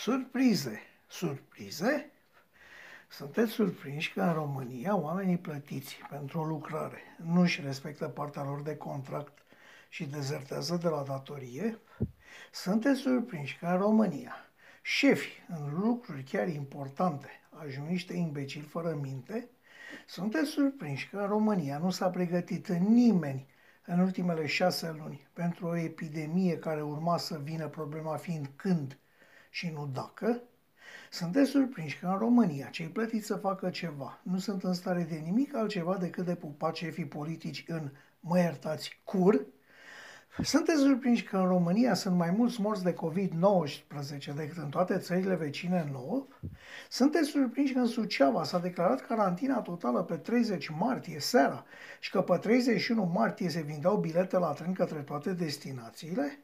Surprize! Surprize? Sunteți surprinși că în România oamenii plătiți pentru o lucrare nu își respectă partea lor de contract și dezertează de la datorie? Sunteți surprinși că în România șefi în lucruri chiar importante ajung niște imbecili fără minte? Sunteți surprinși că în România nu s-a pregătit nimeni în ultimele șase luni pentru o epidemie care urma să vină, problema fiind când și nu dacă, sunteți surprinși că în România cei plătiți să facă ceva nu sunt în stare de nimic altceva decât de pupa cefii politici în, mă iertați, cur? Sunteți surprinși că în România sunt mai mulți morți de COVID-19 decât în toate țările vecine nouă? Sunteți surprinși că în Suceava s-a declarat carantina totală pe 30 martie seara și că pe 31 martie se vindeau bilete la tren către toate destinațiile?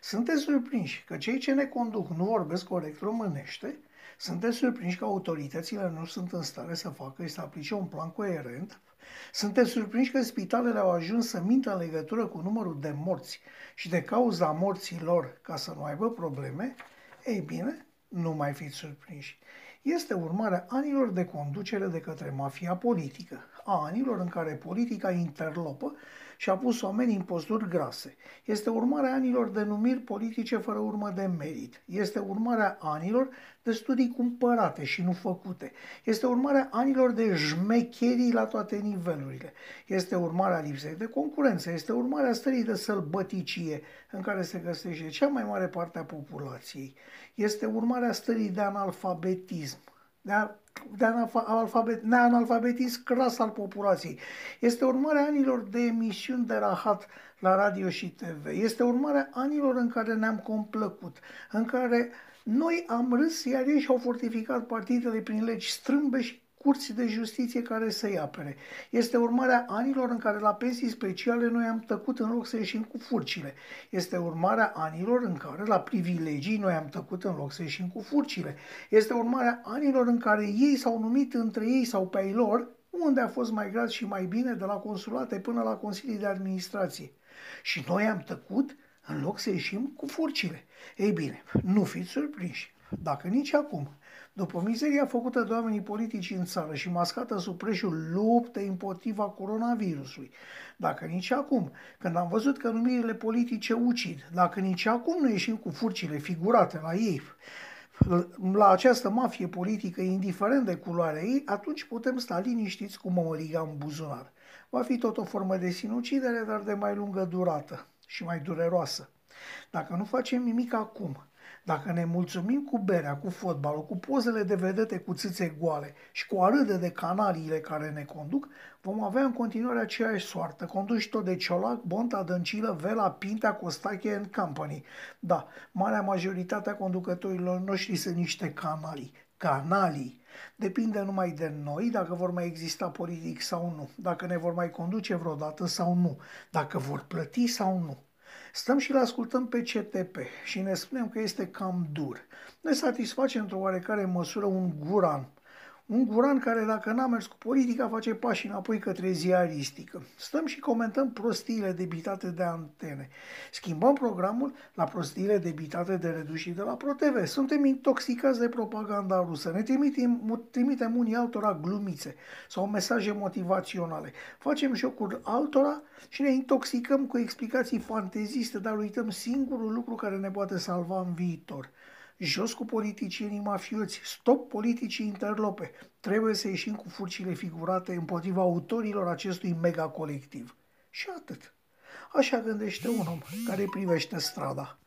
Sunteți surprinși că cei ce ne conduc nu vorbesc corect românește? Sunteți surprinși că autoritățile nu sunt în stare să facă și să aplice un plan coerent? Sunteți surprinși că spitalele au ajuns să mintă în legătură cu numărul de morți și de cauza morților ca să nu aibă probleme? Ei bine, nu mai fiți surprinși. Este urmarea anilor de conducere de către mafia politică, a anilor în care politica interlopă și a pus oamenii în posturi grase. Este urmarea anilor de numiri politice fără urmă de merit. Este urmarea anilor de studii cumpărate și nu făcute. Este urmarea anilor de jmecherii la toate nivelurile. Este urmarea lipsei de concurență. Este urmarea stării de sălbăticie în care se găsește cea mai mare parte a populației. Este urmarea stării de analfabetism de, de analfabet, neanalfabetism cras al populației. Este urmarea anilor de emisiuni de rahat la radio și TV. Este urmarea anilor în care ne-am complăcut, în care noi am râs, iar ei și-au fortificat partidele prin legi strâmbe și curți de justiție care să-i apere. Este urmarea anilor în care la pensii speciale noi am tăcut în loc să ieșim cu furcile. Este urmarea anilor în care la privilegii noi am tăcut în loc să ieșim cu furcile. Este urmarea anilor în care ei s-au numit între ei sau pe ei lor unde a fost mai gras și mai bine de la consulate până la consilii de administrație. Și noi am tăcut în loc să ieșim cu furcile. Ei bine, nu fiți surprinși. Dacă nici acum, după mizeria făcută de oamenii politici în țară și mascată sub preșul luptei împotriva coronavirusului, dacă nici acum, când am văzut că numirile politice ucid, dacă nici acum nu ieșim cu furcile figurate la ei, la această mafie politică, indiferent de culoarea ei, atunci putem sta liniștiți cu mămăliga în buzunar. Va fi tot o formă de sinucidere, dar de mai lungă durată și mai dureroasă. Dacă nu facem nimic acum, dacă ne mulțumim cu berea, cu fotbalul, cu pozele de vedete cu țâțe goale și cu arâde de canaliile care ne conduc, vom avea în continuare aceeași soartă, conduși tot de Ciolac, Bonta, Dăncilă, Vela, Pintea, Costache and Company. Da, marea majoritate a conducătorilor noștri sunt niște canalii. Canalii. Depinde numai de noi dacă vor mai exista politic sau nu, dacă ne vor mai conduce vreodată sau nu, dacă vor plăti sau nu. Stăm și le ascultăm pe CTP și ne spunem că este cam dur. Ne satisface într-o oarecare măsură un guran. Un guran care dacă n-a mers cu politica face pași înapoi către ziaristică. Stăm și comentăm prostiile debitate de antene. Schimbăm programul la prostiile debitate de reduși de la ProTV. Suntem intoxicați de propaganda rusă. Ne trimitem, trimitem unii altora glumițe sau mesaje motivaționale. Facem jocuri altora și ne intoxicăm cu explicații fanteziste, dar uităm singurul lucru care ne poate salva în viitor jos cu politicienii mafioți, stop politicii interlope. Trebuie să ieșim cu furcile figurate împotriva autorilor acestui mega colectiv. Și atât. Așa gândește un om care privește strada.